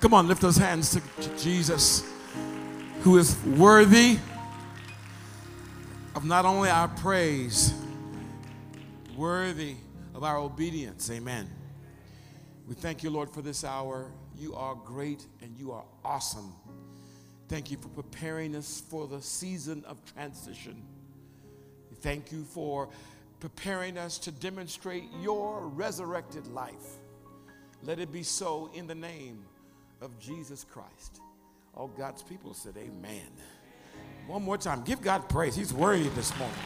Come on, lift those hands to, Jesus, who is worthy of not only our praise, worthy of our obedience. Amen. We thank you, Lord, for this hour. You are great and you are awesome. Thank you for preparing us for the season of transition. Thank you for preparing us to demonstrate your resurrected life. Let it be so in the name of Jesus Christ. All God's people said, Amen. One more time. Give God praise. He's worthy this morning.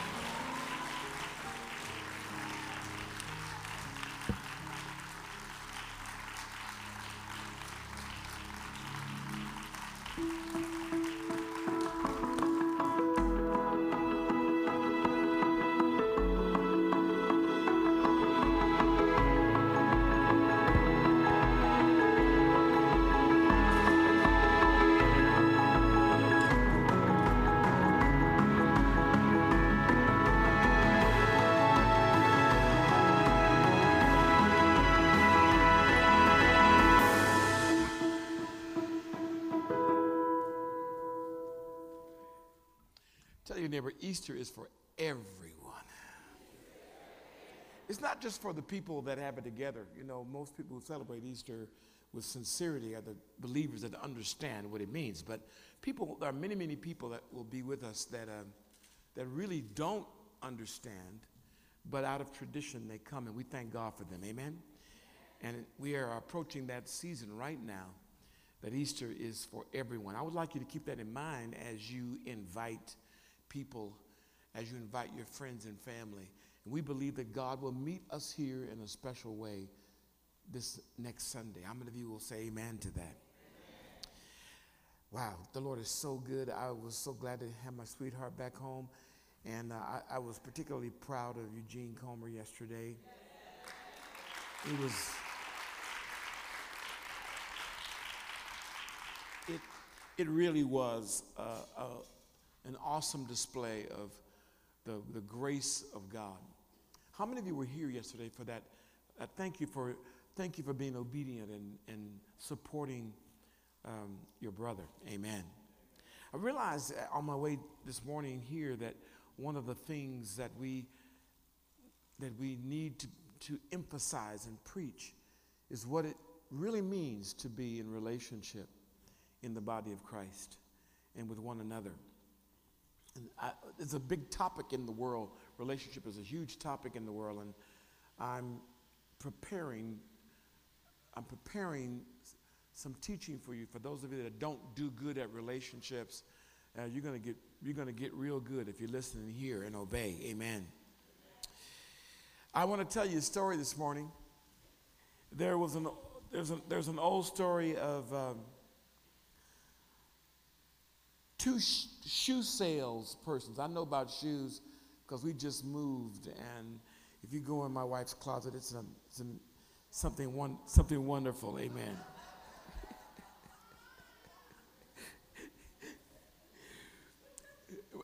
Easter is for everyone. It's not just for the people that have it together. You know, most people who celebrate Easter with sincerity are the believers that understand what it means. But people, there are many, many people that will be with us that, um, that really don't understand, but out of tradition they come, and we thank God for them. Amen? And we are approaching that season right now that Easter is for everyone. I would like you to keep that in mind as you invite people, as you invite your friends and family. And we believe that God will meet us here in a special way this next Sunday. How many of you will say amen to that? Wow, the Lord is so good. I was so glad to have my sweetheart back home. And uh, I, I was particularly proud of Eugene Comer yesterday. It was. It, it really was uh, uh, an awesome display of the, the grace of God. How many of you were here yesterday for that? Uh, thank you for thank you for being obedient and, and supporting um, your brother. Amen. I realized on my way this morning here that one of the things that we that we need to, to emphasize and preach is what it really means to be in relationship in the body of Christ and with one another. I, it's a big topic in the world. Relationship is a huge topic in the world, and I'm preparing. I'm preparing some teaching for you. For those of you that don't do good at relationships, uh, you're gonna get you're gonna get real good if you listen and hear and obey. Amen. I want to tell you a story this morning. There was an there's an there's an old story of. Um, two sh- shoe sales persons. I know about shoes because we just moved, and if you go in my wife's closet, it's, a, it's a, something one, something wonderful. Amen.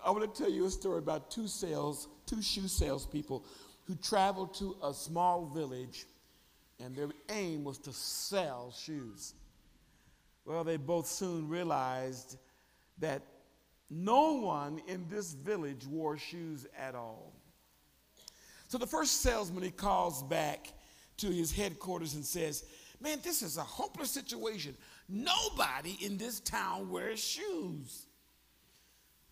I want to tell you a story about two sales, two shoe salespeople who traveled to a small village, and their aim was to sell shoes. Well, they both soon realized that no one in this village wore shoes at all. So the first salesman he calls back to his headquarters and says, Man, this is a hopeless situation. Nobody in this town wears shoes.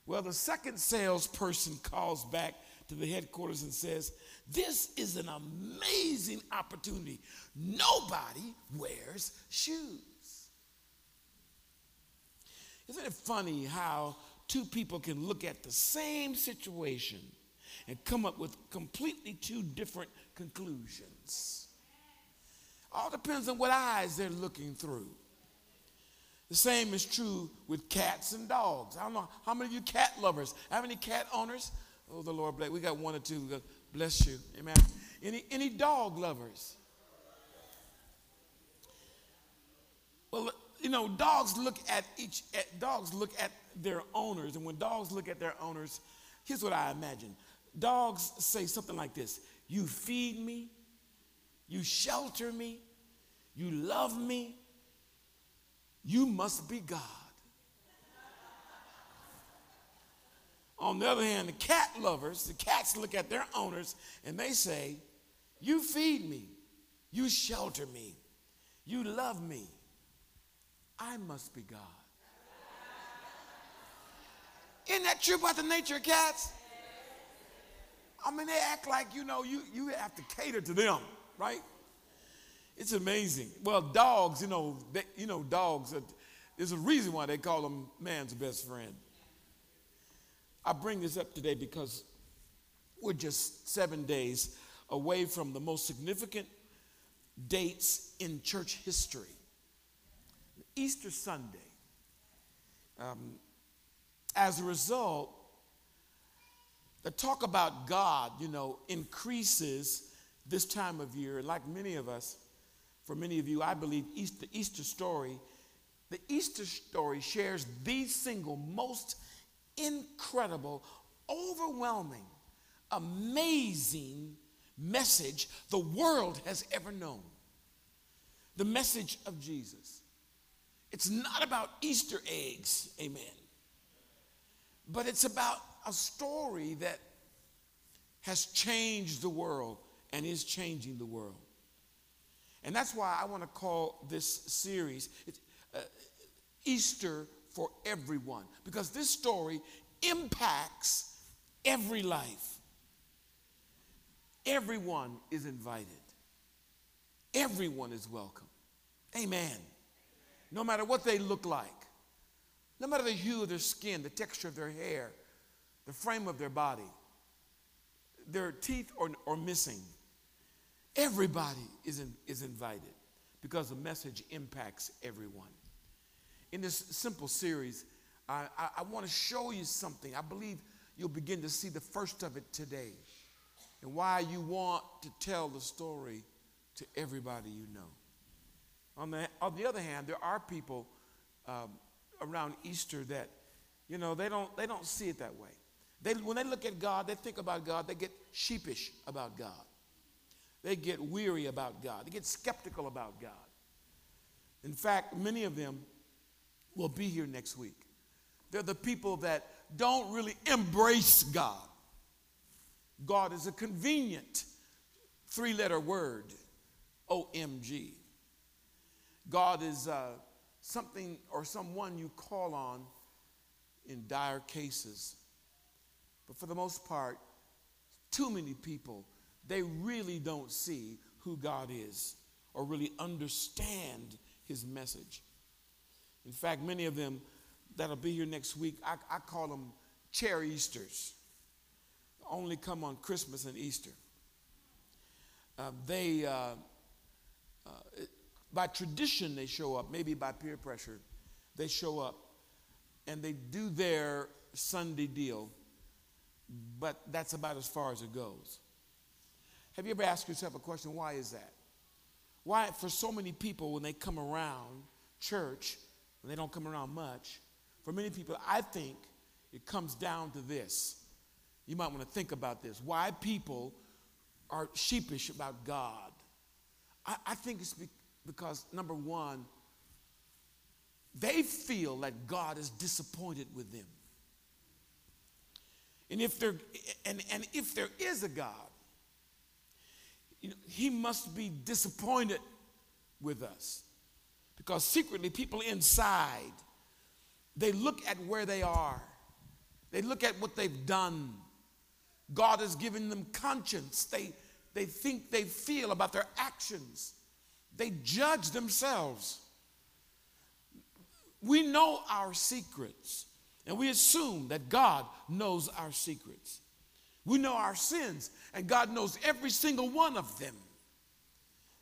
Well, the second salesperson calls back to the headquarters and says, This is an amazing opportunity. Nobody wears shoes. Isn't it funny how two people can look at the same situation and come up with completely two different conclusions? All depends on what eyes they're looking through. The same is true with cats and dogs. I don't know how many of you cat lovers. Have any cat owners? Oh, the Lord bless. We got one or two. Bless you. Amen. Any any dog lovers? Well, you know, dogs look at each, at, dogs look at their owners, and when dogs look at their owners, here's what I imagine. Dogs say something like this You feed me, you shelter me, you love me, You must be God. On the other hand, the cat lovers, the cats look at their owners and they say, You feed me, you shelter me, you love me. I must be God. Isn't that true about the nature of cats? I mean, they act like, you know, you, you have to cater to them, right? It's amazing. Well, dogs, you know, they, you know, dogs, are, there's a reason why they call them man's best friend. I bring this up today because we're just seven days away from the most significant dates in church history. Easter Sunday. Um, as a result, the talk about God, you know, increases this time of year. Like many of us, for many of you, I believe Easter, the Easter story, the Easter story shares the single most incredible, overwhelming, amazing message the world has ever known the message of Jesus. It's not about Easter eggs, amen, but it's about a story that has changed the world and is changing the world. And that's why I want to call this series uh, Easter for everyone because this story impacts every life. Everyone is invited, everyone is welcome. Amen. No matter what they look like, no matter the hue of their skin, the texture of their hair, the frame of their body, their teeth are, are missing. Everybody is, in, is invited because the message impacts everyone in this simple series, I, I, I want to show you something. I believe you'll begin to see the first of it today and why you want to tell the story to everybody you know. On the, on the other hand, there are people um, around Easter that, you know, they don't, they don't see it that way. They, when they look at God, they think about God, they get sheepish about God. They get weary about God. They get skeptical about God. In fact, many of them will be here next week. They're the people that don't really embrace God. God is a convenient three letter word, OMG. God is uh, something or someone you call on in dire cases. But for the most part, too many people, they really don't see who God is or really understand his message. In fact, many of them that'll be here next week, I, I call them chair Easters. Only come on Christmas and Easter. Uh, they, uh, uh, by tradition, they show up, maybe by peer pressure, they show up and they do their Sunday deal, but that's about as far as it goes. Have you ever asked yourself a question? Why is that? Why, for so many people, when they come around church, and they don't come around much. For many people, I think it comes down to this. You might want to think about this. Why people are sheepish about God. I, I think it's because, number one, they feel that God is disappointed with them. And if there, and, and if there is a God, you know, he must be disappointed with us. Because secretly, people inside, they look at where they are, they look at what they've done. God has given them conscience. They, they think they feel about their actions. They judge themselves. We know our secrets, and we assume that God knows our secrets. We know our sins, and God knows every single one of them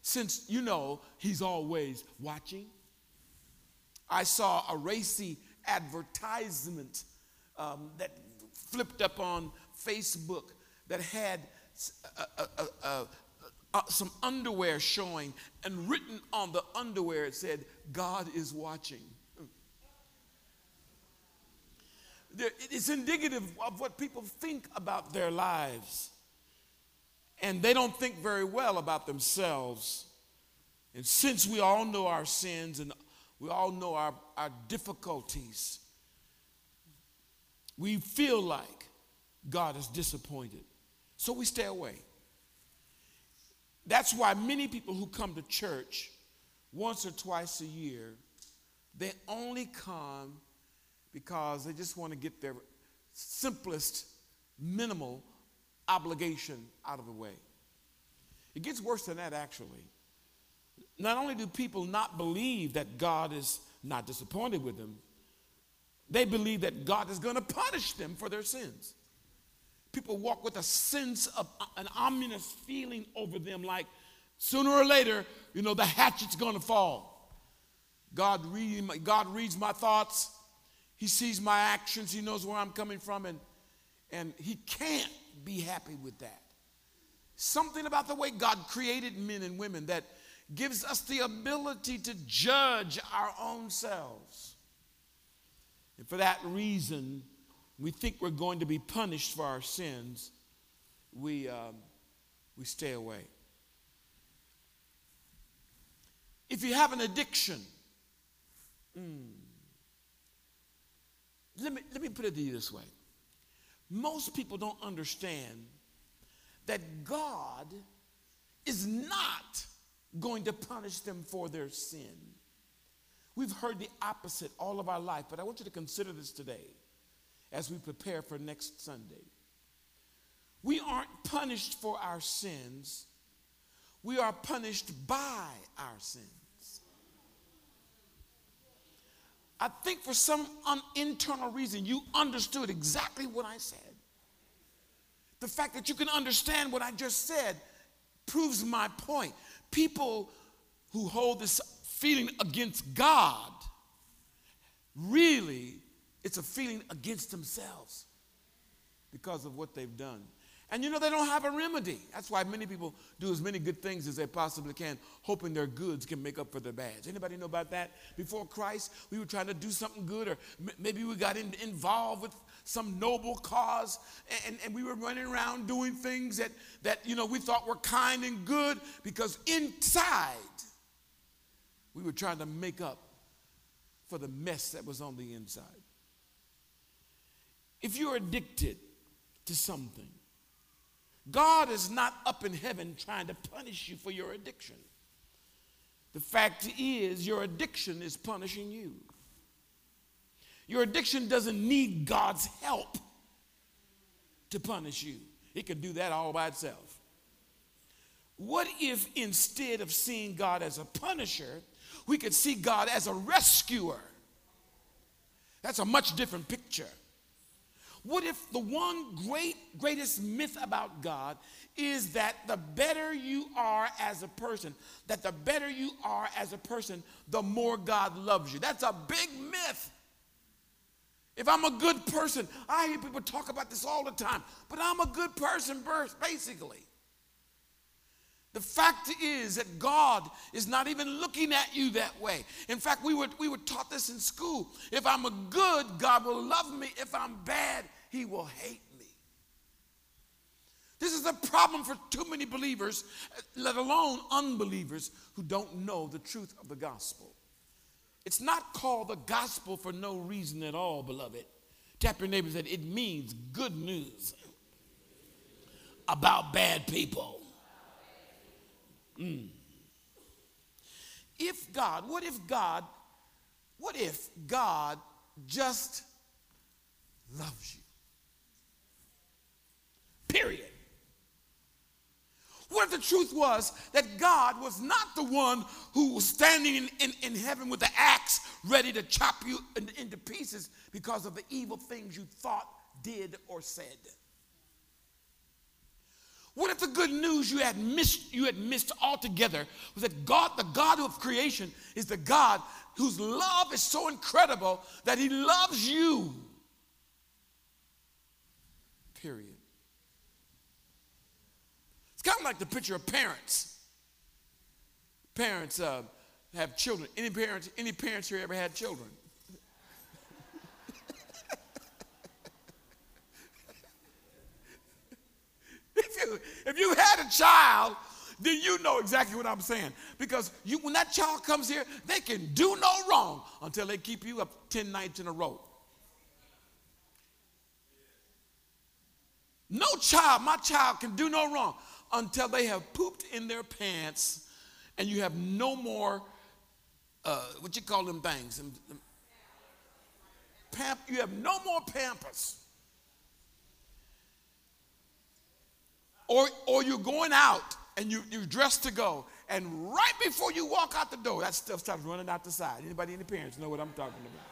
since you know he's always watching. I saw a racy advertisement um, that flipped up on Facebook that had a, a, a, Uh, some underwear showing, and written on the underwear it said, God is watching. It's indicative of what people think about their lives and they don't think very well about themselves. And since we all know our sins and We all know our, our difficulties. We feel like God is disappointed. So we stay away. That's why many people who come to church once or twice a year, they only come because they just want to get their simplest, minimal obligation out of the way. It gets worse than that, actually. Not only do people not believe that God is not disappointed with them, they believe that God is going to punish them for their sins. People walk with a sense of uh, an ominous feeling over them, like sooner or later, you know, the hatchet's to fall. God, read, God reads my thoughts, He sees my actions, He knows where I'm coming from, and, and He can't be happy with that. Something about the way God created men and women that gives us the ability to judge our own selves. And for that reason, we think we're going to be punished for our sins, we, um, we stay away. If you have an addiction, mm, let, me, let me put it to you this way. Most people don't understand that God is not going to punish them for their sin. We've heard the opposite all of our life, but I want you to consider this today as we prepare for next Sunday. We aren't punished for our sins, we are punished by our sins. I think for some un- internal reason you understood exactly what I said. The fact that you can understand what I just said proves my point. People who hold this feeling against God really it's a feeling against themselves because of what they've done. And you know, they don't have a remedy. That's why many people do as many good things as they possibly can, hoping their goods can make up for their bads. Anybody know about that? Before Christ, we were trying to do something good, or maybe we got in, involved with some noble cause, and, and we were running around doing things that, that, you know, we thought were kind and good because inside we were trying to make up for the mess that was on the inside. If you're addicted to something, God is not up in heaven trying to punish you for your addiction. The fact is, your addiction is punishing you. Your addiction doesn't need God's help to punish you, it can do that all by itself. What if instead of seeing God as a punisher, we could see God as a rescuer? That's a much different picture. What if the one great, greatest myth about God is that the better you are as a person, that the better you are as a person, the more God loves you? That's a big myth. If I'm a good person, I hear people talk about this all the time, but I'm a good person, basically. The fact is that God is not even looking at you that way. In fact, we were, we were taught this in school. If I'm a good, God will love me. If I'm bad, He will hate me. This is a problem for too many believers, let alone unbelievers who don't know the truth of the gospel. It's not called the gospel for no reason at all, beloved. Tap your neighbor say, it means good news about bad people. Mm. If God, what if God, what if God just loves you? Period. What if the truth was that God was not the one who was standing in, in, in heaven with the axe ready to chop you in, into pieces because of the evil things you thought, did, or said? What if the good news you had missed, you had missed altogether was that God, the God of creation, is the God whose love is so incredible that he loves you? Period. It's kind of like the picture of parents. Parents uh, have children. Any parents, any parents here ever had children? If, you, if you had a child, then you know exactly what I'm saying. Because you, when that child comes here, they can do no wrong until they keep you up 10 nights in a row. No child, my child can do no wrong until they have pooped in their pants and you have no more, uh, what you call them things? Pamp, you have no more pampers. Or, or you're going out and you, you're dressed to go, and right before you walk out the door, that stuff starts running out the side. Anybody, any parents know what I'm talking about?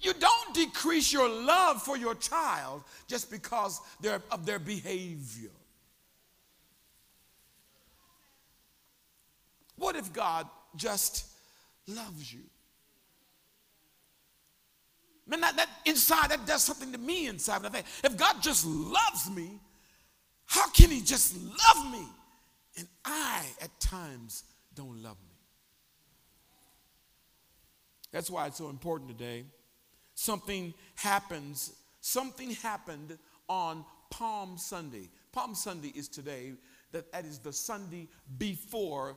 You don't decrease your love for your child just because of their behavior. What if God just loves you? Man, that, that inside, that does something to me inside. Think, if God just loves me, how can He just love me? And I, at times, don't love me. That's why it's so important today something happens, something happened on Palm Sunday. Palm Sunday is today, that, that is the Sunday before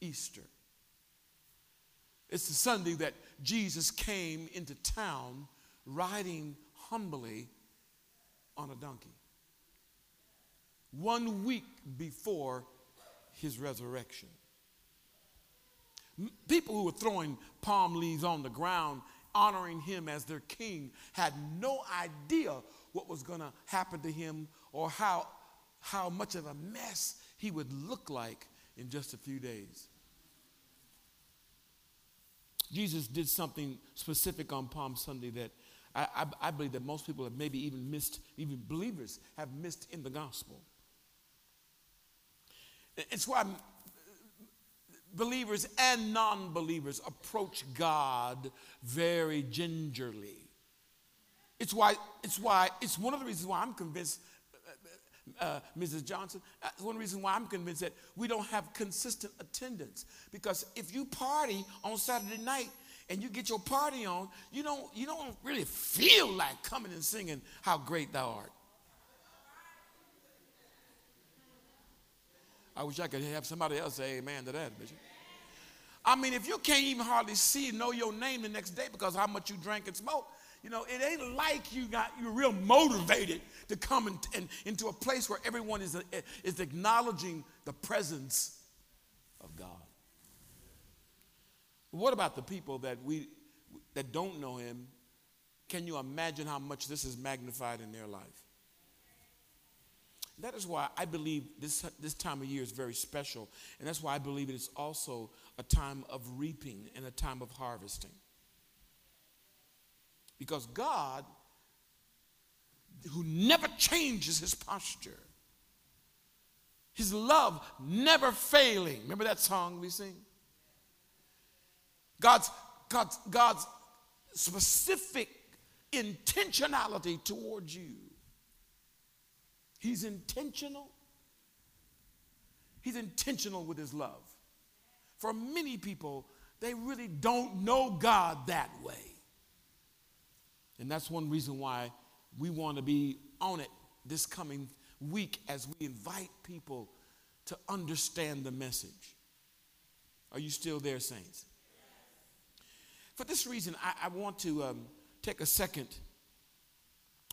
Easter. It's the Sunday that Jesus came into town riding humbly on a donkey. One week before his resurrection. People who were throwing palm leaves on the ground honoring him as their king had no idea what was going to happen to him or how, how much of a mess he would look like in just a few days. Jesus did something specific on Palm Sunday that I, I, I, believe that most people have maybe even missed, even believers have missed in the gospel. It's why believers and non believers approach God very gingerly. It's why, it's why, it's one of the reasons why I'm convinced, uh, Mrs. Johnson, uh, one reason why I'm convinced that we don't have consistent attendance. Because if you party on Saturday night and you get your party on, you don't, you don't really feel like coming and singing how great thou art. I wish I could have somebody else say amen to that, Bishop. I mean, if you can't even hardly see know your name the next day because how much you drank and smoked, you know, it ain't like you got you're real motivated to come in, in, into a place where everyone is, is acknowledging the presence of God. What about the people that we that don't know him? Can you imagine how much this is magnified in their life? That is why I believe this, this time of year is very special. And that's why I believe it is also a time of reaping and a time of harvesting. Because God, who never changes his posture, his love never failing. Remember that song we sing? God's, God's, God's specific intentionality towards you He's intentional. He's intentional with his love. For many people, they really don't know God that way. And that's one reason why we want to be on it this coming week as we invite people to understand the message. Are you still there, saints? For this reason, I, I want to um, take a second,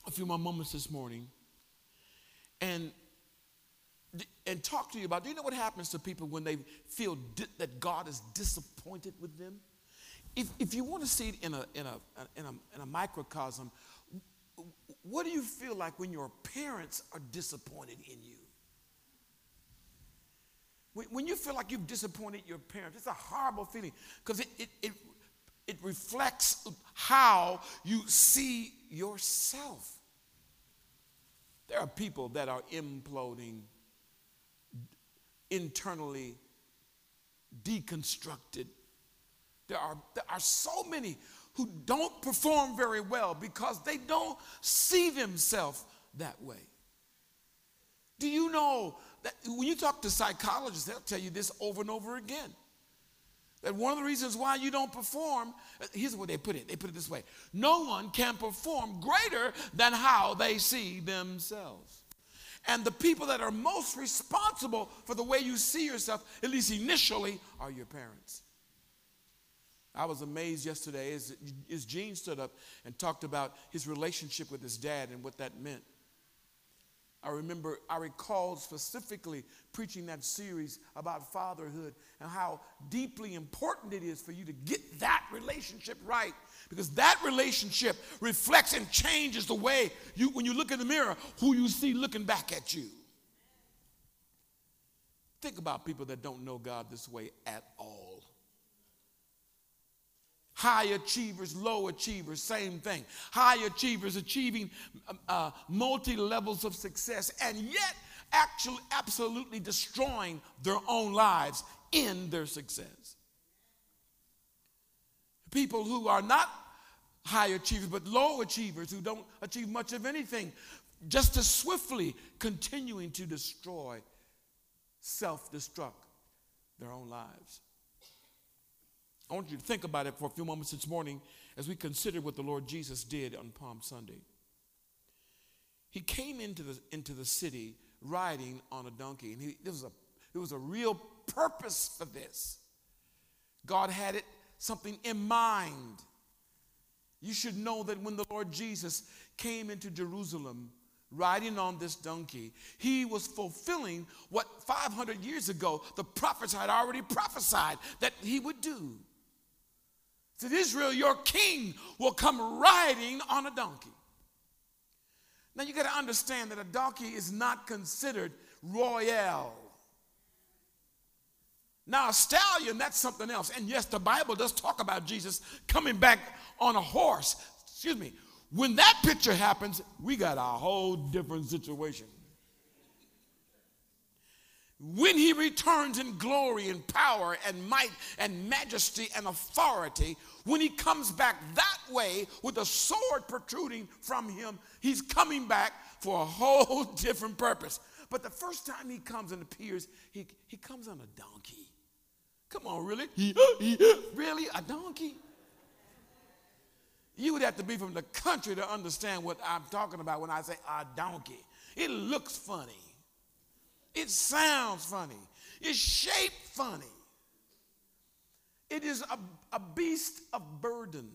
a few more moments this morning and and talk to you about do you know what happens to people when they feel di- that god is disappointed with them if, if you want to see it in a, in, a, in, a, in a microcosm what do you feel like when your parents are disappointed in you when, when you feel like you've disappointed your parents it's a horrible feeling because it, it, it, it reflects how you see yourself there are people that are imploding, internally deconstructed. There are, there are so many who don't perform very well because they don't see themselves that way. Do you know that when you talk to psychologists, they'll tell you this over and over again That one of the reasons why you don't perform, here's what they put it. They put it this way No one can perform greater than how they see themselves. And the people that are most responsible for the way you see yourself, at least initially, are your parents. I was amazed yesterday as, as Gene stood up and talked about his relationship with his dad and what that meant. I remember, I recall specifically preaching that series about fatherhood and how deeply important it is for you to get that relationship right. Because that relationship reflects and changes the way you, when you look in the mirror, who you see looking back at you. Think about people that don't know God this way at all. High achievers, low achievers, same thing. High achievers achieving uh, multi levels of success and yet actually absolutely destroying their own lives in their success. People who are not high achievers but low achievers who don't achieve much of anything, just as swiftly continuing to destroy, self destruct their own lives. I want you to think about it for a few moments this morning as we consider what the Lord Jesus did on Palm Sunday. He came into the, into the city riding on a donkey, and he, was a, there was a real purpose for this. God had it something in mind. You should know that when the Lord Jesus came into Jerusalem riding on this donkey, he was fulfilling what 500 years ago the prophets had already prophesied that he would do said, Israel, your king will come riding on a donkey. Now you got to understand that a donkey is not considered royal. Now, a stallion, that's something else. And yes, the Bible does talk about Jesus coming back on a horse. Excuse me. When that picture happens, we got a whole different situation. When he returns in glory and power and might and majesty and authority, when he comes back that way with a sword protruding from him, he's coming back for a whole different purpose. But the first time he comes and appears, he, he comes on a donkey. Come on, really? really? A donkey? You would have to be from the country to understand what I'm talking about when I say a donkey. It looks funny. It sounds funny. It's shaped funny. It is a, a beast of burden.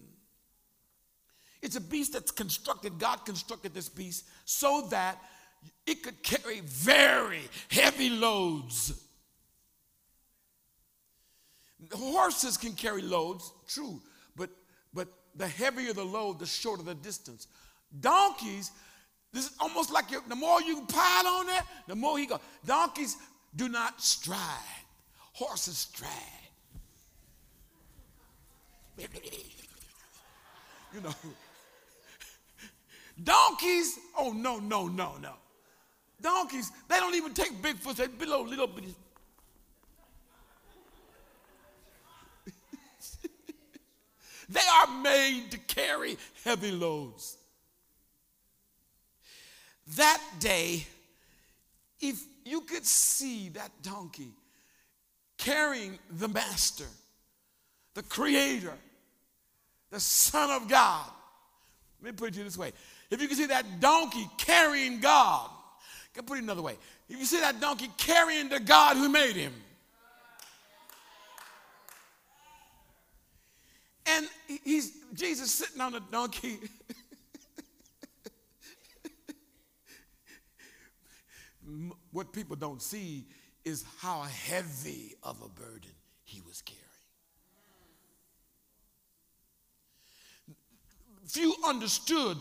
It's a beast that's constructed, God constructed this beast so that it could carry very heavy loads. Horses can carry loads, true, but, but the heavier the load, the shorter the distance. Donkeys this is almost like the more you pile on that, the more he goes. Donkeys do not stride, horses stride. you know. Donkeys, oh no, no, no, no. Donkeys, they don't even take big foot, they below little bitty. they are made to carry heavy loads that day, if you could see that donkey carrying the master, the creator, the Son of God. Let me put it this way. If you could see that donkey carrying God, I can put it another way. If you see that donkey carrying the God who made him, and he's Jesus sitting on the donkey what people don't see is how heavy of a burden he was carrying. Few understood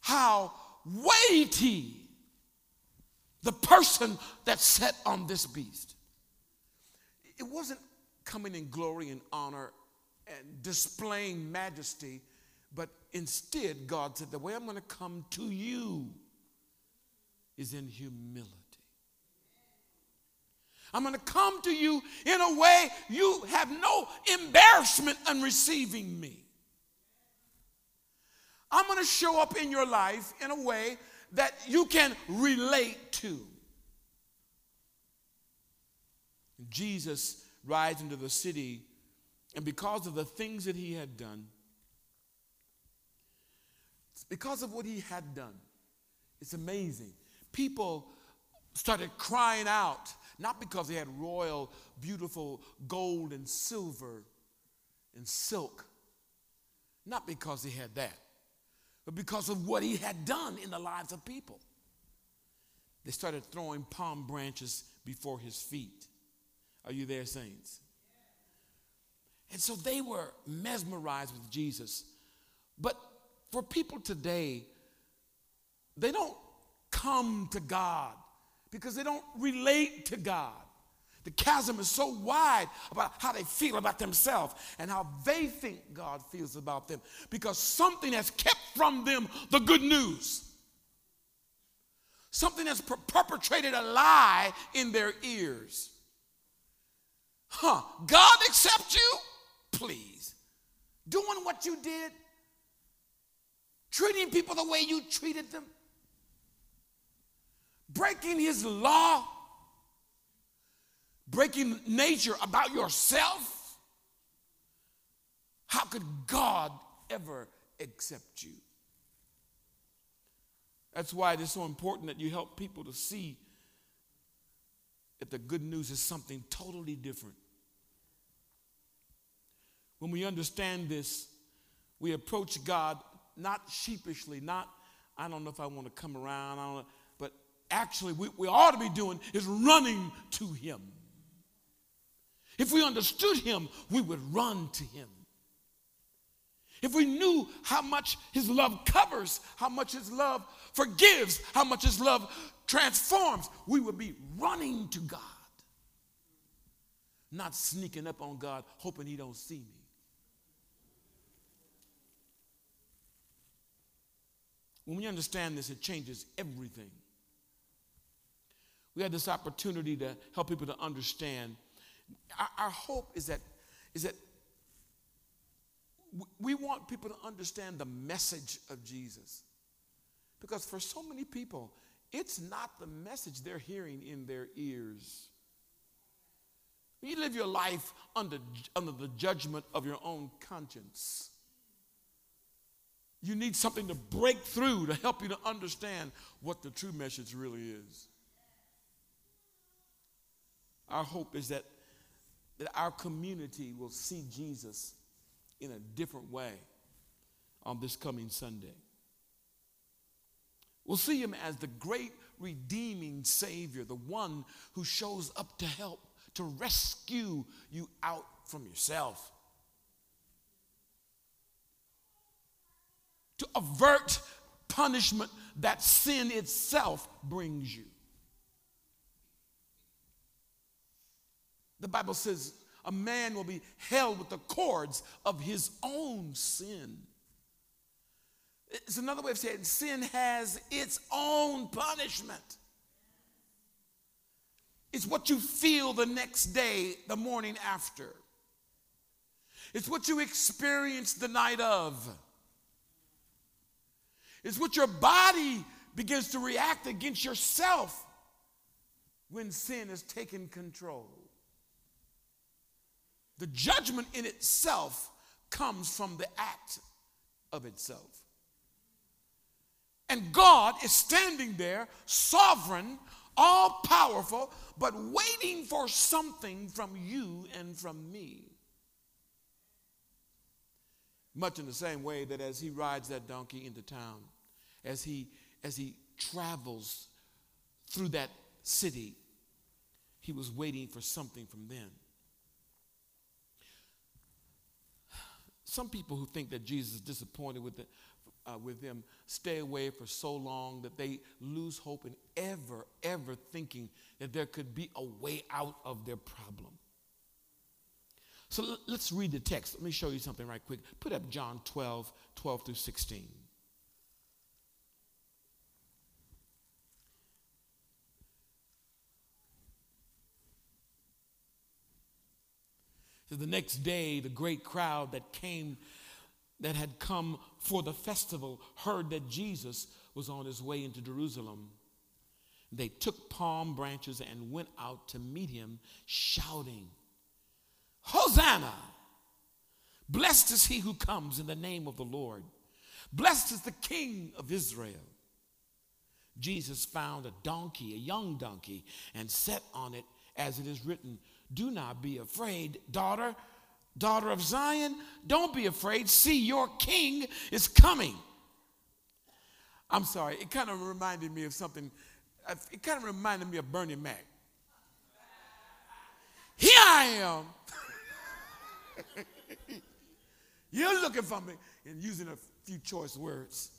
how weighty the person that sat on this beast. It wasn't coming in glory and honor and displaying majesty, but instead, God said, The way I'm going to come to you is in humility. I'm going to come to you in a way you have no embarrassment in receiving me. I'm going to show up in your life in a way that you can relate to. Jesus rides into the city And because of the things that he had done, because of what he had done, it's amazing. People started crying out, not because they had royal, beautiful gold and silver and silk, not because he had that, but because of what he had done in the lives of people. They started throwing palm branches before his feet. Are you there, saints? And so they were mesmerized with Jesus. But for people today, they don't come to God because they don't relate to God. The chasm is so wide about how they feel about themselves and how they think God feels about them because something has kept from them the good news. Something has per- perpetrated a lie in their ears. Huh, God accept you? Please. Doing what you did? Treating people the way you treated them? Breaking his law? Breaking nature about yourself? How could God ever accept you? That's why it is so important that you help people to see that the good news is something totally different. When we understand this, we approach God not sheepishly, not, I don't know if I want to come around, I don't know, actually, we, we ought to be doing is running to Him. If we understood Him, we would run to Him. If we knew how much His love covers, how much His love forgives, how much His love transforms, we would be running to God, not sneaking up on God, hoping He don't see me. When we understand this, it changes everything. We had this opportunity to help people to understand. Our, our hope is that, is that we want people to understand the message of Jesus. Because for so many people, it's not the message they're hearing in their ears. You live your life under, under the judgment of your own conscience. You need something to break through to help you to understand what the true message really is. Our hope is that, that our community will see Jesus in a different way on this coming Sunday. We'll see him as the great redeeming Savior, the one who shows up to help, to rescue you out from yourself, to avert punishment that sin itself brings you. The Bible says a man will be held with the cords of his own sin. It's another way of saying sin has its own punishment. It's what you feel the next day, the morning after. It's what you experience the night of. It's what your body begins to react against yourself when sin has taken control. The judgment in itself comes from the act of itself. And God is standing there, sovereign, all powerful, but waiting for something from you and from me. Much in the same way that as he rides that donkey into town, as he, as he travels through that city, he was waiting for something from them. Some people who think that Jesus is disappointed with, the, uh, with them stay away for so long that they lose hope in ever, ever thinking that there could be a way out of their problem. So let's read the text. Let me show you something right quick. Put up John 12, 12 through 16. So the next day, the great crowd that came, that had come for the festival, heard that Jesus was on his way into Jerusalem. They took palm branches and went out to meet him, shouting, Hosanna! Blessed is he who comes in the name of the Lord. Blessed is the King of Israel. Jesus found a donkey, a young donkey, and sat on it, as it is written Do not be afraid, daughter, daughter of Zion. Don't be afraid. See, your king is coming. I'm sorry, it kind of reminded me of something. It kind of reminded me of Bernie Mac. Here I am. You're looking for me and using a few choice words.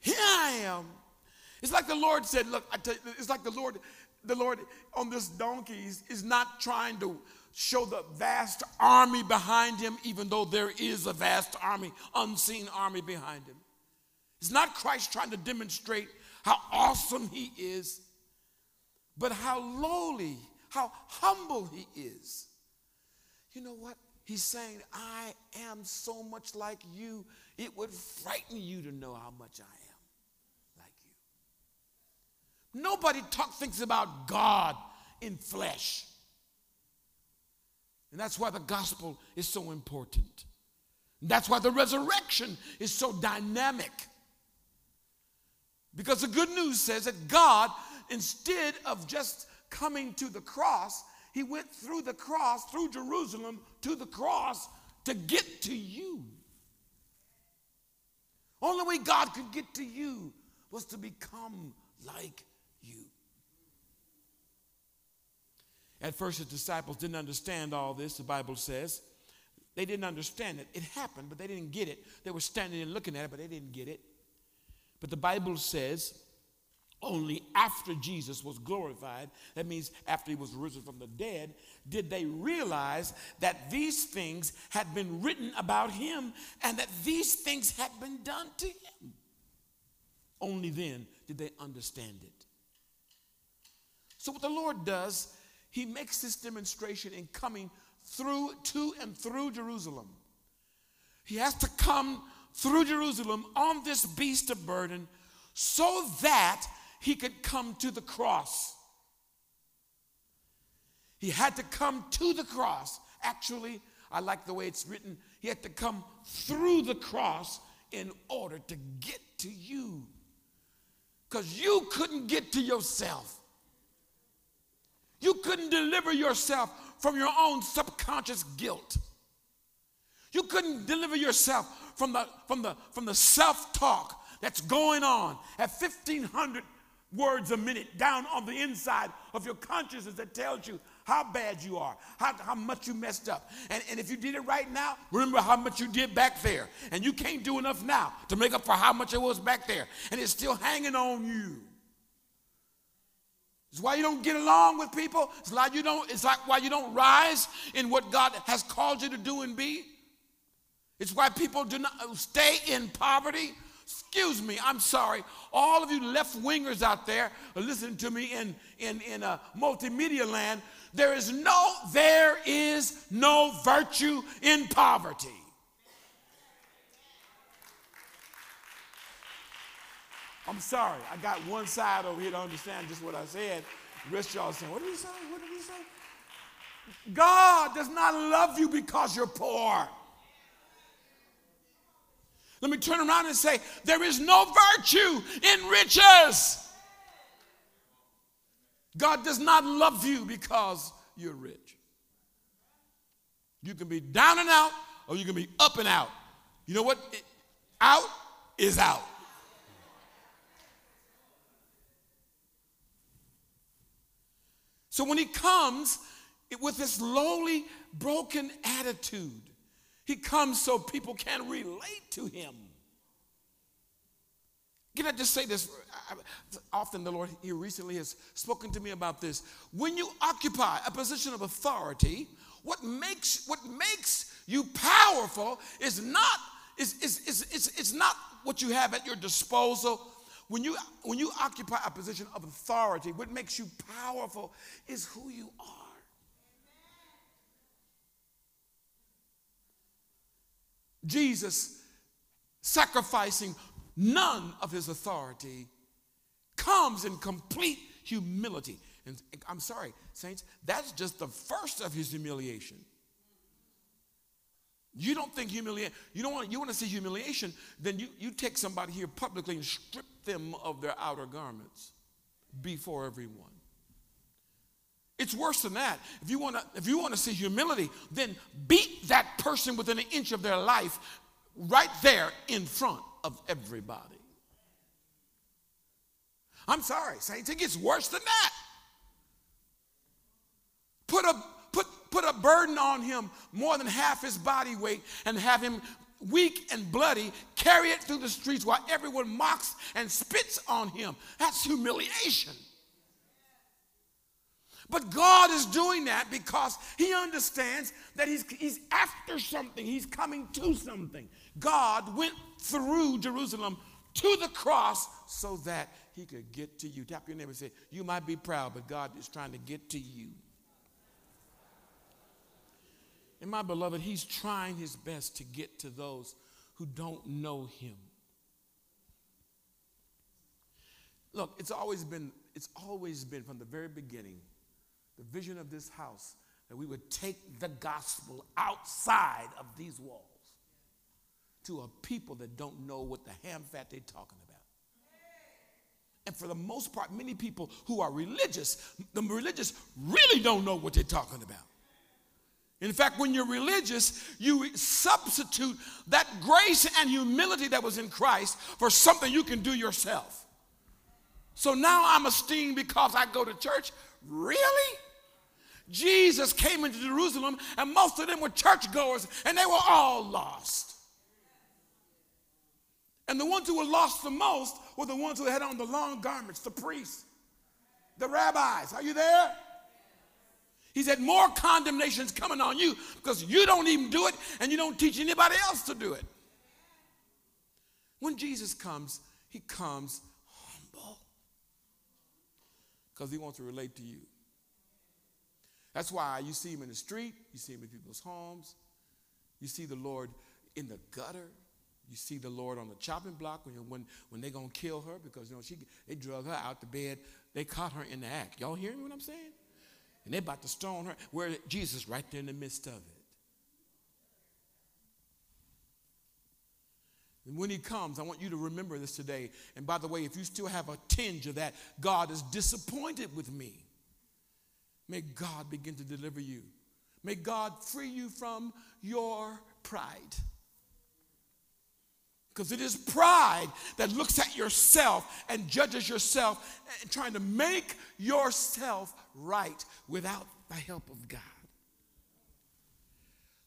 Here I am. It's like the Lord said, look, I tell you, it's like the Lord, the Lord on this donkey is, not trying to show the vast army behind him, even though there is a vast army, unseen army behind him. It's not Christ trying to demonstrate how awesome he is, but how lowly, how humble he is. You know what? He's saying, I am so much like you, it would frighten you to know how much I am. Nobody talk, thinks about God in flesh. And that's why the gospel is so important. That's why the resurrection is so dynamic. Because the good news says that God, instead of just coming to the cross, he went through the cross, through Jerusalem to the cross to get to you. Only way God could get to you was to become like you. At first, his disciples didn't understand all this, the Bible says. They didn't understand it. It happened, but they didn't get it. They were standing and looking at it, but they didn't get it. But the Bible says only after Jesus was glorified, that means after he was risen from the dead, did they realize that these things had been written about him and that these things had been done to him. Only then did they understand it. So, what the Lord does, he makes this demonstration in coming through to and through Jerusalem. He has to come through Jerusalem on this beast of burden so that he could come to the cross. He had to come to the cross. Actually, I like the way it's written. He had to come through the cross in order to get to you. Because you couldn't get to yourself. You couldn't deliver yourself from your own subconscious guilt. You couldn't deliver yourself from the, from the, from the self talk that's going on at 1500 words a minute down on the inside of your consciousness that tells you how bad you are, how, how much you messed up. And, and if you did it right now, remember how much you did back there. And you can't do enough now to make up for how much it was back there. And it's still hanging on you. It's why you don't get along with people. It's like you don't, it's like why you don't rise in what God has called you to do and be. It's why people do not uh, stay in poverty Excuse me, I'm sorry. All of you left wingers out there listening to me in, in, in a multimedia land, there is no, there is no virtue in poverty. I'm sorry. I got one side over here to understand just what I said. The rest y'all saying, what did he say? What did he say? God does not love you because you're poor. Let me turn around and say, there is no virtue in riches. God does not love you because you're rich. You can be down and out, or you can be up and out. You know what? Out is out. So when he comes with this lowly, broken attitude, he comes so people can relate to him. Can I just say this? Often the Lord here recently has spoken to me about this. When you occupy a position of authority, what makes what makes you powerful is not is, is, is, is, is not what you have at your disposal. When you when you occupy a position of authority, what makes you powerful is who you are. Jesus sacrificing none of his authority comes in complete humility. And I'm sorry, saints, that's just the first of his humiliation. You don't think humiliation, you don't want, you want to see humiliation, then you, you take somebody here publicly and strip them of their outer garments before everyone. It's worse than that. If you want to, if you want to see humility, then beat that person within an inch of their life right there in front of everybody. I'm sorry, saints, it gets worse than that. Put a put a burden on him more than half his body weight and have him weak and bloody carry it through the streets while everyone mocks and spits on him. That's humiliation. But God is doing that because He understands that He's, he's after something, He's coming to something. God went through Jerusalem to the cross so that He could get to you. Tap your neighbor and say, You might be proud, but God is trying to get to you. And my beloved, He's trying His best to get to those who don't know Him. Look, it's always been, it's always been from the very beginning the vision of this house that we would take the gospel outside of these walls to a people that don't know what the ham fat they're talking about. And for the most part, many people who are religious, the religious really don't know what they're talking about. In fact, when you're religious, you substitute that grace and humility that was in Christ for something you can do yourself. So now I'm esteemed because I go to church. Really? Jesus came into Jerusalem, and most of them were churchgoers, and they were all lost. And the ones who were lost the most were the ones who had on the long garments, the priests, the rabbis. Are you there? He said, More condemnations coming on you because you don't even do it and you don't teach anybody else to do it. When Jesus comes, he comes humble because he wants to relate to you. That's why you see him in the street, you see him in people's homes, you see the Lord in the gutter. You see the Lord on the chopping block when, when, when they're going to kill her because, you know, she, they drug her out the bed. They caught her in the act. Y'all hearing me what I'm saying? And they're about to stone her. Where Jesus right there in the midst of it. And when he comes, I want you to remember this today. And by the way, if you still have a tinge of that, God is disappointed with me. May God begin to deliver you. May God free you from your pride. Because it is pride that looks at yourself and judges yourself and trying to make yourself right without the help of God.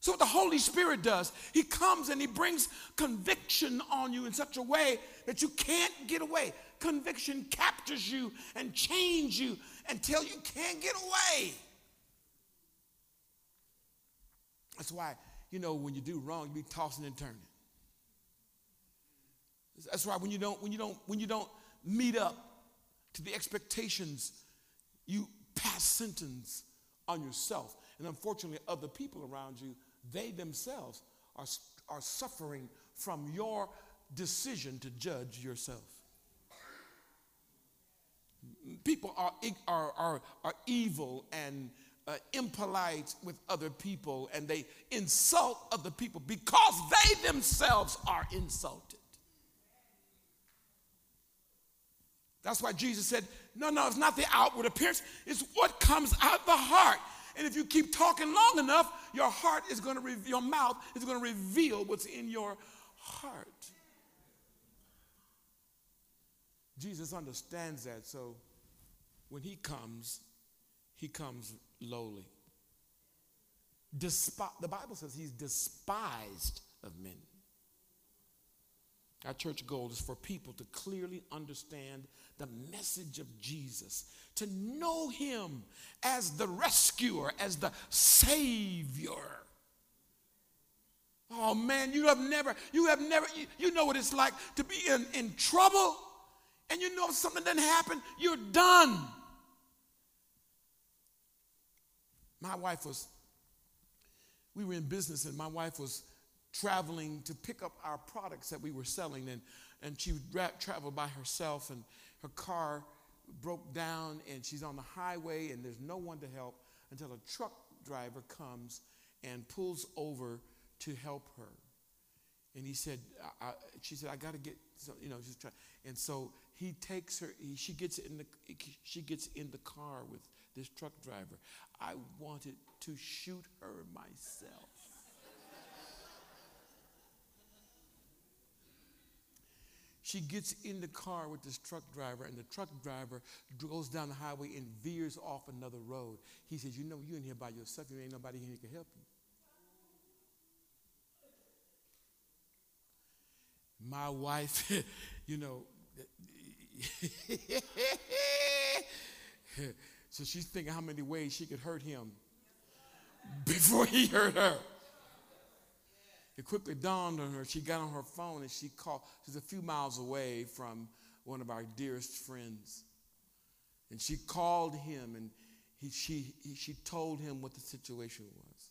So, what the Holy Spirit does, He comes and He brings conviction on you in such a way that you can't get away. Conviction captures you and changes you until you can't get away. That's why, you know, when you do wrong, you be tossing and turning. That's why when you don't, when you don't, when you don't meet up to the expectations, you pass sentence on yourself. And unfortunately, other people around you, they themselves are, are suffering from your decision to judge yourself. People are, are, are, are evil and uh, impolite with other people, and they insult other people because they themselves are insulted. That's why Jesus said, No, no, it's not the outward appearance, it's what comes out the heart. And if you keep talking long enough, your heart is going to, re- your mouth is going to reveal what's in your heart. Jesus understands that, so when he comes, he comes lowly. Despi- the Bible says he's despised of men. Our church goal is for people to clearly understand the message of Jesus, to know him as the rescuer, as the savior. Oh man, you have never, you have never, you, you know what it's like to be in, in trouble and you know if something doesn't happen, you're done. My wife was, we were in business and my wife was traveling to pick up our products that we were selling and, and she would travel by herself and her car broke down and she's on the highway and there's no one to help until a truck driver comes and pulls over to help her. And he said, I, she said, I got to get, so, you know, she's trying. And so he takes her, he, she gets in the, she gets in the car with this truck driver. I wanted to shoot her myself. She gets in the car with this truck driver, and the truck driver goes down the highway and veers off another road. He says, You know, you're in here by yourself. There ain't nobody here who can help you. My wife, you know, so she's thinking how many ways she could hurt him before he hurt her. It quickly dawned on her. She got on her phone and she called. She's a few miles away from one of our dearest friends. And she called him and he, she, he, she told him what the situation was.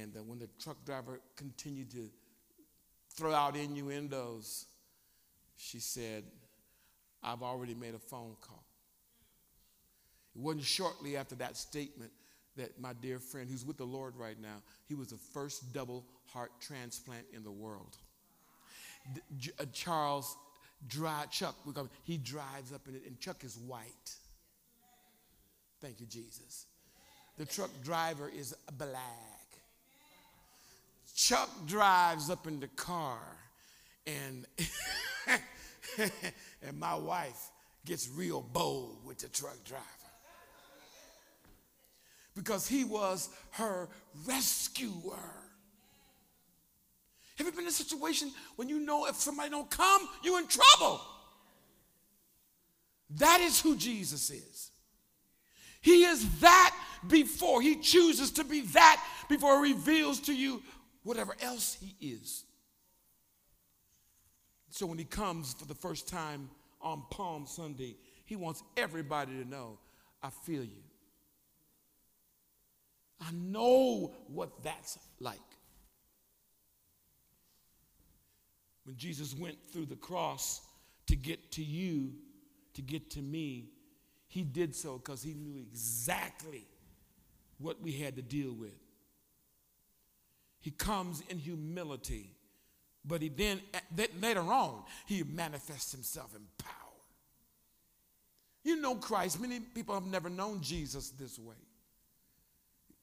And uh, when the truck driver continued to throw out innuendos, she said, I've already made a phone call. It wasn't shortly after that statement that my dear friend, who's with the Lord right now, he was the first double heart transplant in the world. Uh, Charles drive, Chuck, he drives up in it, and Chuck is white. Thank you, Jesus. The truck driver is black. Chuck drives up in the car, and and my wife gets real bold with the truck driver because he was her rescuer. Have you been in a situation when you know if somebody don't come, you're in trouble? That is who Jesus is. He is that before he chooses to be that before he reveals to you whatever else he is. So when he comes for the first time on Palm Sunday, he wants everybody to know, I feel you. I know what that's like. When Jesus went through the cross to get to you, to get to me, he did so because he knew exactly what we had to deal with. He comes in humility, but he then, later on, he manifests himself in power. You know Christ. Many people have never known Jesus this way.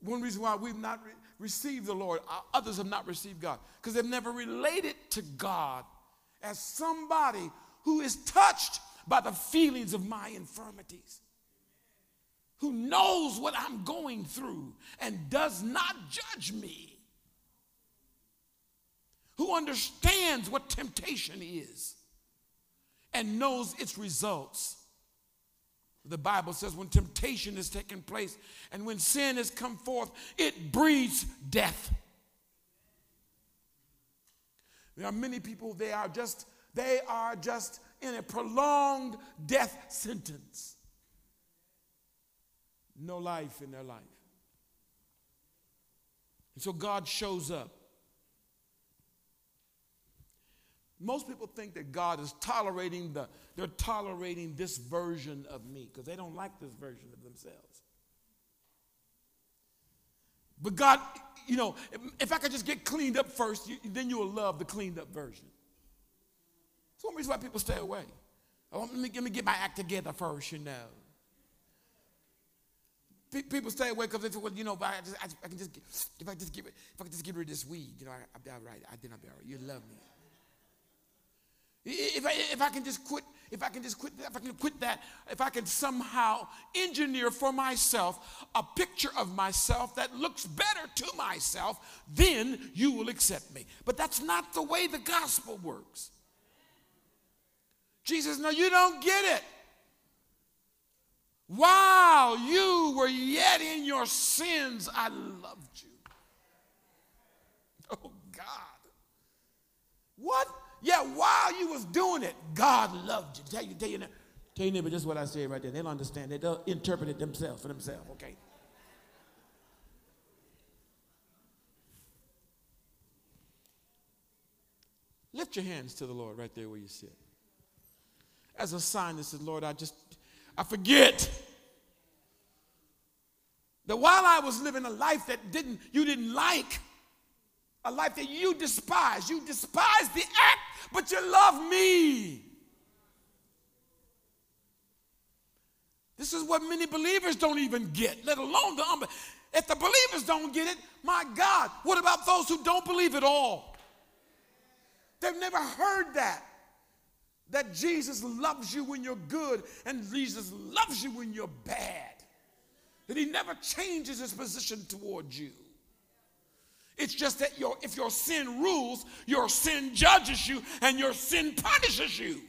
One reason why we've not re- received the Lord, others have not received God, because they've never related to God as somebody who is touched by the feelings of my infirmities, who knows what I'm going through and does not judge me, who understands what temptation is and knows its results the Bible says when temptation is taking place and when sin has come forth, it breeds death. There are many people, they are just, they are just in a prolonged death sentence. No life in their life. And so God shows up. Most people think that God is tolerating the, they're tolerating this version of me because they don't like this version of themselves. But God, you know, if, if I could just get cleaned up first, you, then you will love the cleaned up version. That's one reason why people stay away. Oh, let, me, let me get my act together first, you know. People stay away because they well, you know, I, just, I, I, can just, if I just give it, if I can just get rid of this weed, you know, I, will be all right. I did not be all right. You love me. If I, if I can just quit, if I can just quit, if I can quit that, if I can somehow engineer for myself a picture of myself that looks better to myself, then you will accept me. But that's not the way the gospel works. Jesus, no, you don't get it. While you were yet in your sins, I loved you. Oh God. What yeah, while you was doing it, God loved you. Tell you, tell you, tell your neighbor just what I said right there. They'll understand. They'll interpret it themselves for themselves, okay? Lift your hands to the Lord right there where you sit. As a sign that says, Lord, I just, I forget that while I was living a life that didn't, you didn't like, A life that you despise. You despise the act, but you love me. This is what many believers don't even get, let alone the unbelievers. If the believers don't get it, my God, what about those who don't believe at all? They've never heard that. That Jesus loves you when you're good and Jesus loves you when you're bad. That he never changes his position towards you. It's just that your, if your sin rules, your sin judges you and your sin punishes you.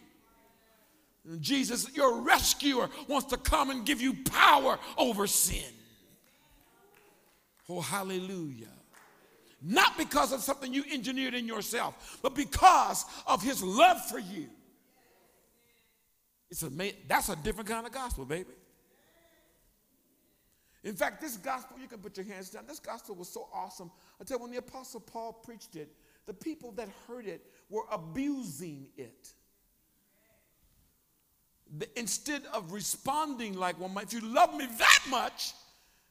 Jesus, your rescuer, wants to come and give you power over sin. Oh, hallelujah. Not because of something you engineered in yourself, but because of his love for you. It's a, that's a different kind of gospel, baby. In fact, this gospel, you can put your hands down. This gospel was so awesome. I tell you, when the Apostle Paul preached it, the people that heard it were abusing it instead of responding like one might, if you love me that much,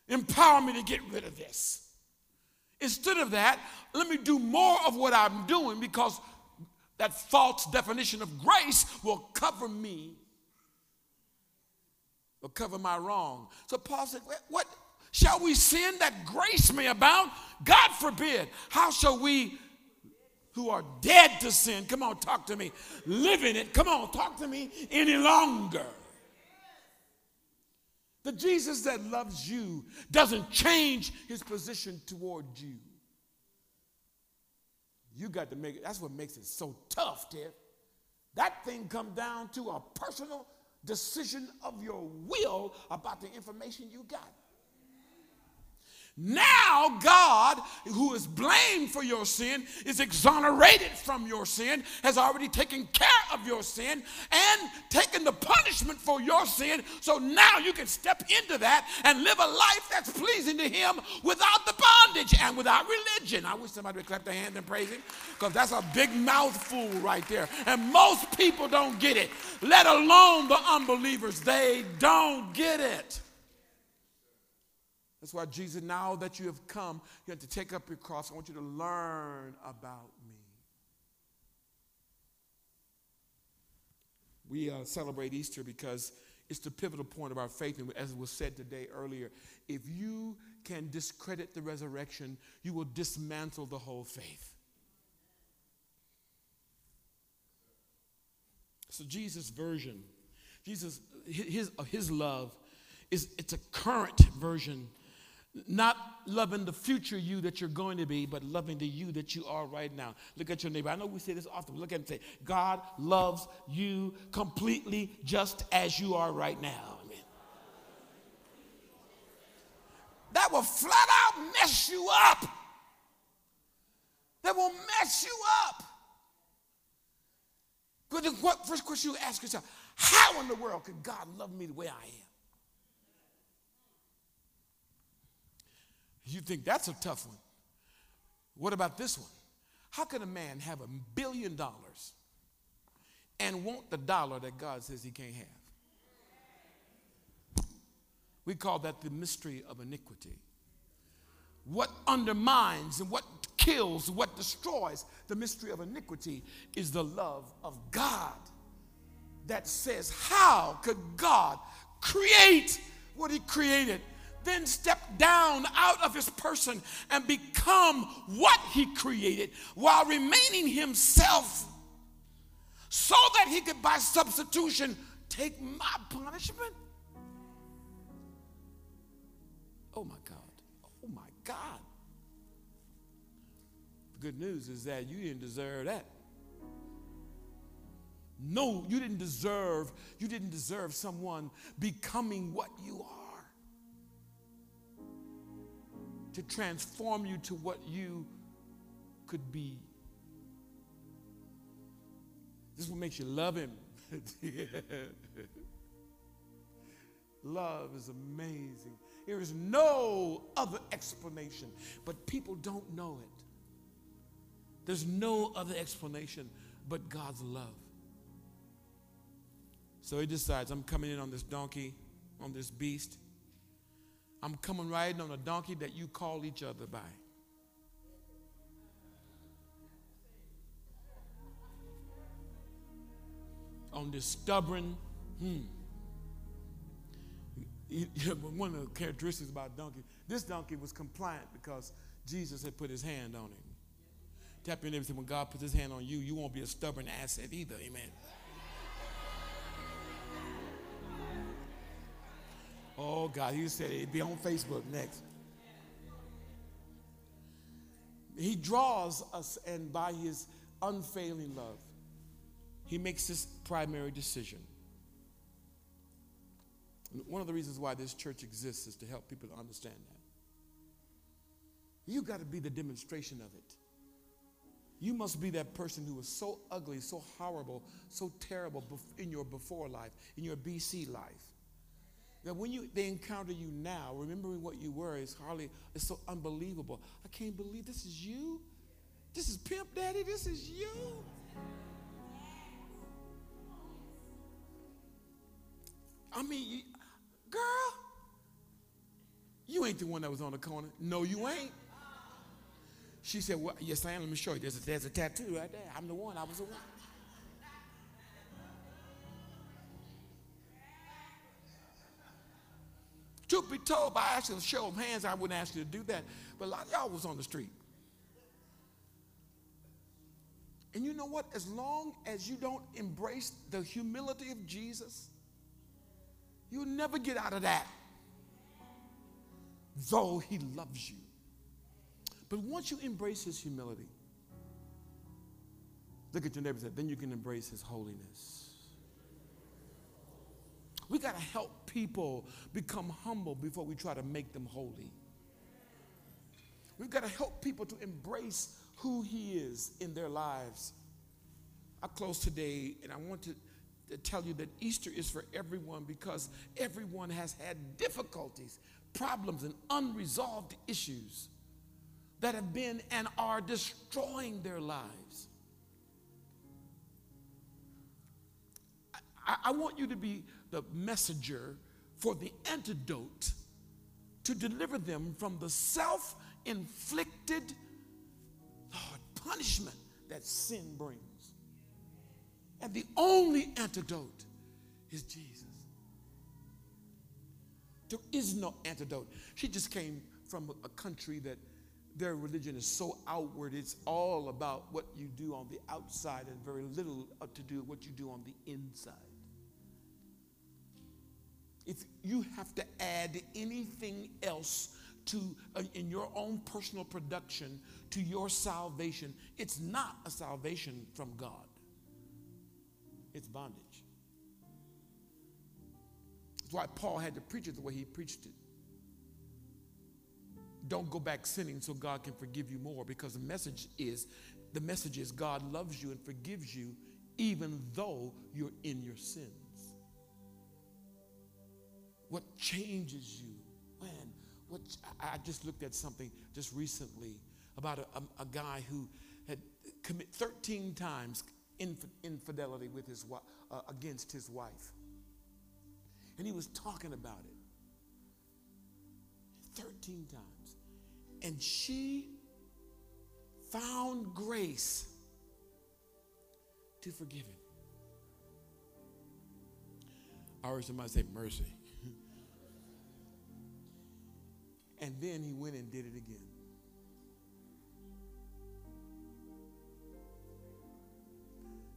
empower me to get rid of this. Instead of that, let me do more of what I'm doing because that false definition of grace will cover me, will cover my wrong. So Paul said, What shall we sin that grace may abound? God forbid. How shall we who are dead to sin, come on, talk to me, live in it, come on, talk to me any longer. The Jesus that loves you doesn't change his position toward you. You got to make it, that's what makes it so tough, Tiff. That thing come down to a personal decision of your will about the information you got. Now, God, who is blamed for your sin, is exonerated from your sin, has already taken care of your sin, and taken the punishment for your sin. So now you can step into that and live a life that's pleasing to Him without the bondage and without religion. I wish somebody would clap their hands and praise Him because that's a big mouthful right there. And most people don't get it, let alone the unbelievers. They don't get it. That's why Jesus, now that you have come, you have to take up your cross. I want you to learn about me. We uh, celebrate Easter because it's the pivotal point of our faith. And as was said today earlier, if you can discredit the resurrection, you will dismantle the whole faith. So Jesus' version, Jesus, his, his love is it's a current version not loving the future you that you're going to be, but loving the you that you are right now. Look at your neighbor. I know we say this often. Look at him and say, God loves you completely just as you are right now. Amen. That will flat out mess you up. That will mess you up. But the first question you ask yourself, how in the world could God love me the way I am? You think that's a tough one. What about this one? How can a man have a billion dollars and want the dollar that God says he can't have? We call that the mystery of iniquity. What undermines and what kills, what destroys the mystery of iniquity is the love of God that says, How could God create what He created then step down out of his person and become what he created while remaining himself so that he could, by substitution, take my punishment? Oh my God. Oh my God. The good news is that you didn't deserve that. No, you didn't deserve, you didn't deserve someone becoming what you are to transform you to what you could be. This is what makes you love Him. Love is amazing. There is no other explanation, but people don't know it. There's no other explanation but God's love. So he decides, I'm coming in on this donkey, on this beast. I'm coming riding on a donkey that you call each other by. On this stubborn, hmm. One of the characteristics about donkey, this donkey was compliant because Jesus had put his hand on him. Tap in everything. When God puts his hand on you, you won't be a stubborn asset either. Amen. Oh, God, he said it'd be on Facebook next. He draws us, and by his unfailing love, he makes this primary decision. one of the reasons why this church exists is to help people to understand that. You got to be the demonstration of it. You must be that person who was so ugly, so horrible, so terrible in your before life, in your BC life. That when you, they encounter you now, remembering what you were is hardly, it's so unbelievable. I can't believe this is you. This is Pimp Daddy. This is you. I mean, you, girl, you ain't the one that was on the corner. No, you ain't. She said, well, Yes, I am. Let me show you. There's a, there's a tattoo right there. I'm the one. I was the one. Truth be told, by asking a show of hands, I wouldn't ask you to do that. But a lot of y'all was on the street. And you know what? As long as you don't embrace the humility of Jesus, you'll never get out of that. Though he loves you. But once you embrace his humility, look at your neighbor and say, then you can embrace his holiness. We got to help people become humble before we try to make them holy. We've got to help people to embrace who he is in their lives. I close today, and I want to, to tell you that Easter is for everyone because everyone has had difficulties, problems, and unresolved issues that have been and are destroying their lives. I, I, want you to be the messenger for the antidote to deliver them from the self inflicted punishment that sin brings. And the only antidote is Jesus. There is no antidote. She just came from a country that their religion is so outward, it's all about what you do on the outside and very little to do with what you do on the inside. If you have to add anything else to uh, in your own personal production to your salvation, it's not a salvation from God. It's bondage. That's why Paul had to preach it the way he preached it. Don't go back sinning so God can forgive you more because the message is the message is God loves you and forgives you even though you're in your sins. What changes you? When? what I just looked at something just recently about a, a, a guy who had committed 13 times inf- infidelity with his uh, against his wife. And he was talking about it 13 times. And she found grace to forgive him. I heard somebody say mercy. And then he went and did it again.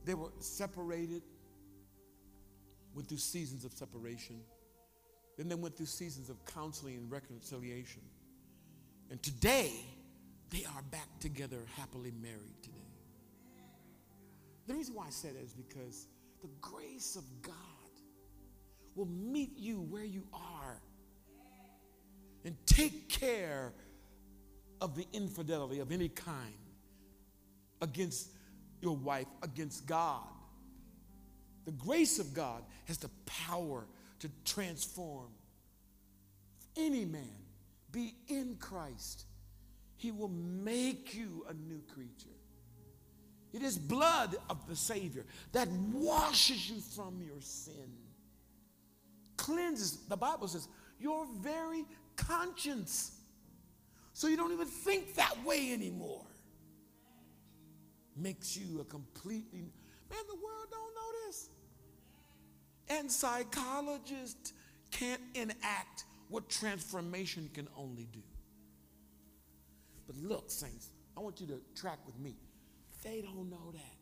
They were separated, went through seasons of separation. Then they went through seasons of counseling and reconciliation. And today, they are back together, happily married today. The reason why I say that is because the grace of God will meet you where you are and take care of the infidelity of any kind against your wife, against God. The grace of God has the power to transform any man be in Christ, He will make you a new creature. It is blood of the Savior that washes you from your sin, cleanses, the Bible says, your very conscience. So you don't even think that way anymore. Makes you a completely, man, the world don't know this. And psychologists can't enact what transformation can only do. But look, saints, I want you to track with me. They don't know that.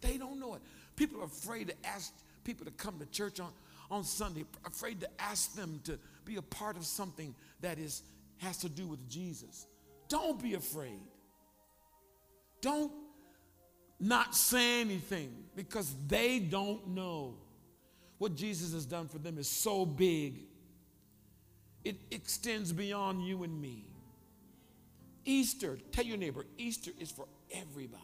They don't know it. People are afraid to ask people to come to church on, on Sunday, afraid to ask them to be a part of something that is, has to do with Jesus. Don't be afraid. Don't not say anything because they don't know what Jesus has done for them is so big. It extends beyond you and me. Easter, tell your neighbor, Easter is for everybody.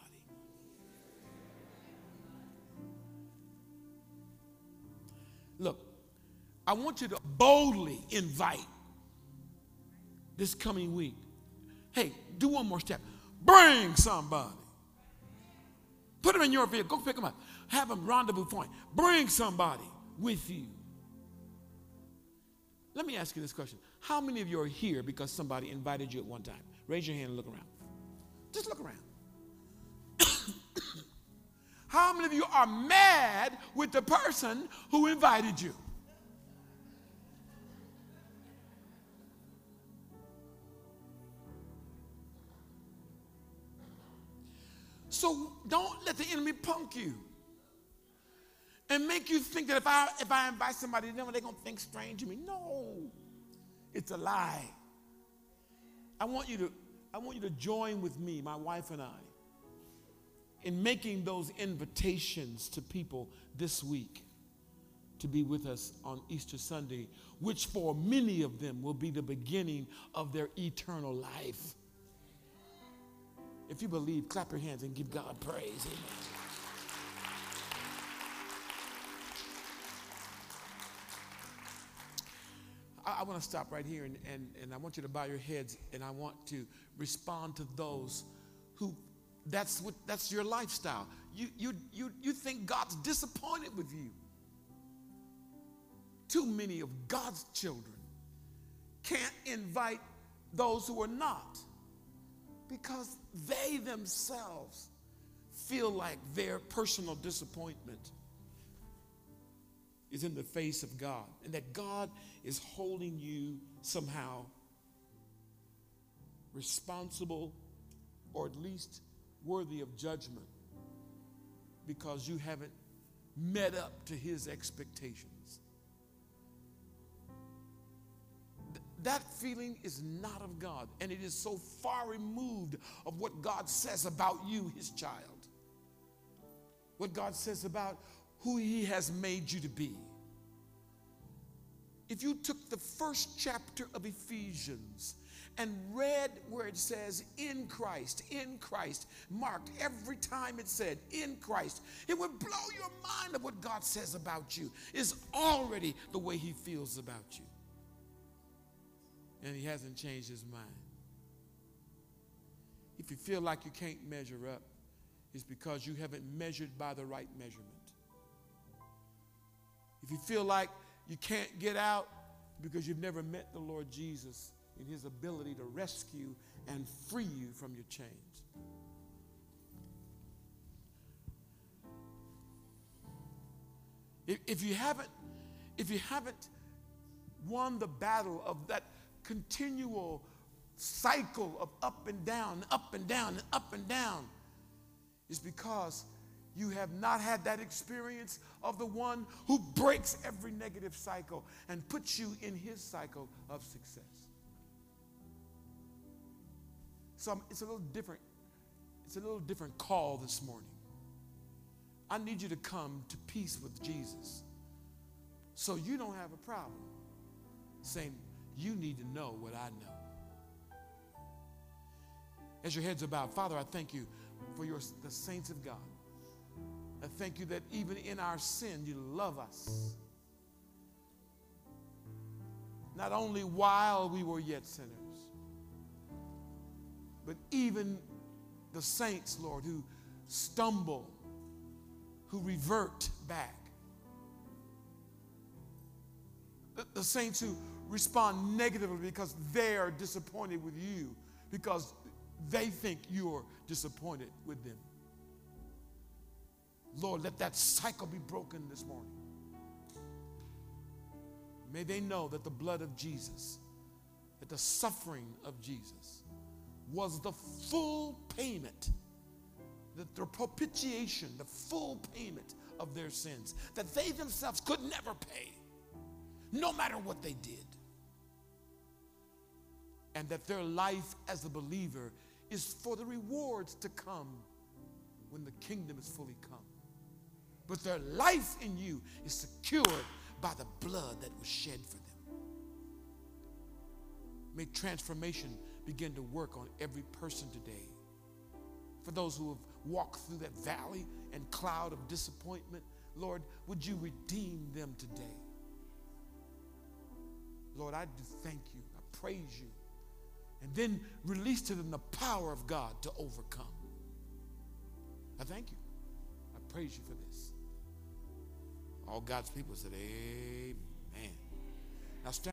I want you to boldly invite this coming week. Hey, do one more step. Bring somebody. Put them in your vehicle. Go pick them up. Have them rendezvous point. Bring somebody with you. Let me ask you this question. How many of you are here because somebody invited you at one time? Raise your hand and look around. Just look around. How many of you are mad with the person who invited you? So don't let the enemy punk you and make you think that if I if I invite somebody to dinner, they're gonna think strange of me. No, it's a lie. I want you to I want you to join with me, my wife and I, in making those invitations to people this week to be with us on Easter Sunday, which for many of them will be the beginning of their eternal life. If you believe, clap your hands and give God praise. Amen. I, I want to stop right here and, and, and I want you to bow your heads and I want to respond to those who that's what that's your lifestyle. You you you you think God's disappointed with you. Too many of God's children can't invite those who are not because they themselves feel like their personal disappointment is in the face of God and that God is holding you somehow responsible or at least worthy of judgment because you haven't met up to his expectations. That feeling is not of God, and it is so far removed of what God says about you, his child. What God says about who he has made you to be. If you took the first chapter of Ephesians and read where it says in Christ, in Christ, marked every time it said in Christ, it would blow your mind of what God says about you is already the way he feels about you. And he hasn't changed his mind. If you feel like you can't measure up, it's because you haven't measured by the right measurement. If you feel like you can't get out because you've never met the Lord Jesus, in his ability to rescue and free you from your chains. If, if you haven't, if you haven't won the battle of that continual cycle of up and down, up and down, and up and down, is because you have not had that experience of the one who breaks every negative cycle and puts you in his cycle of success. So it's a little different. It's a little different call this morning. I need you to come to peace with Jesus so you don't have a problem saying, You need to know what I know. As your heads bowed, Father, I thank you for your, the saints of God. I thank you that even in our sin, you love us. Not only while we were yet sinners, but even the saints, Lord, who stumble, who revert back. The, the saints who respond negatively because they are disappointed with you, because they think you're disappointed with them. Lord, let that cycle be broken this morning. May they know that the blood of Jesus, that the suffering of Jesus was the full payment, that the propitiation, the full payment of their sins, that they themselves could never pay, no matter what they did. And that their life as a believer is for the rewards to come when the kingdom is fully come. But their life in you is secured by the blood that was shed for them. May transformation begin to work on every person today. For those who have walked through that valley and cloud of disappointment, Lord, would you redeem them today? Lord, I do thank you. I praise you. And then release to them the power of God to overcome. I thank you. I praise you for this. All God's people said, Amen. Now stand.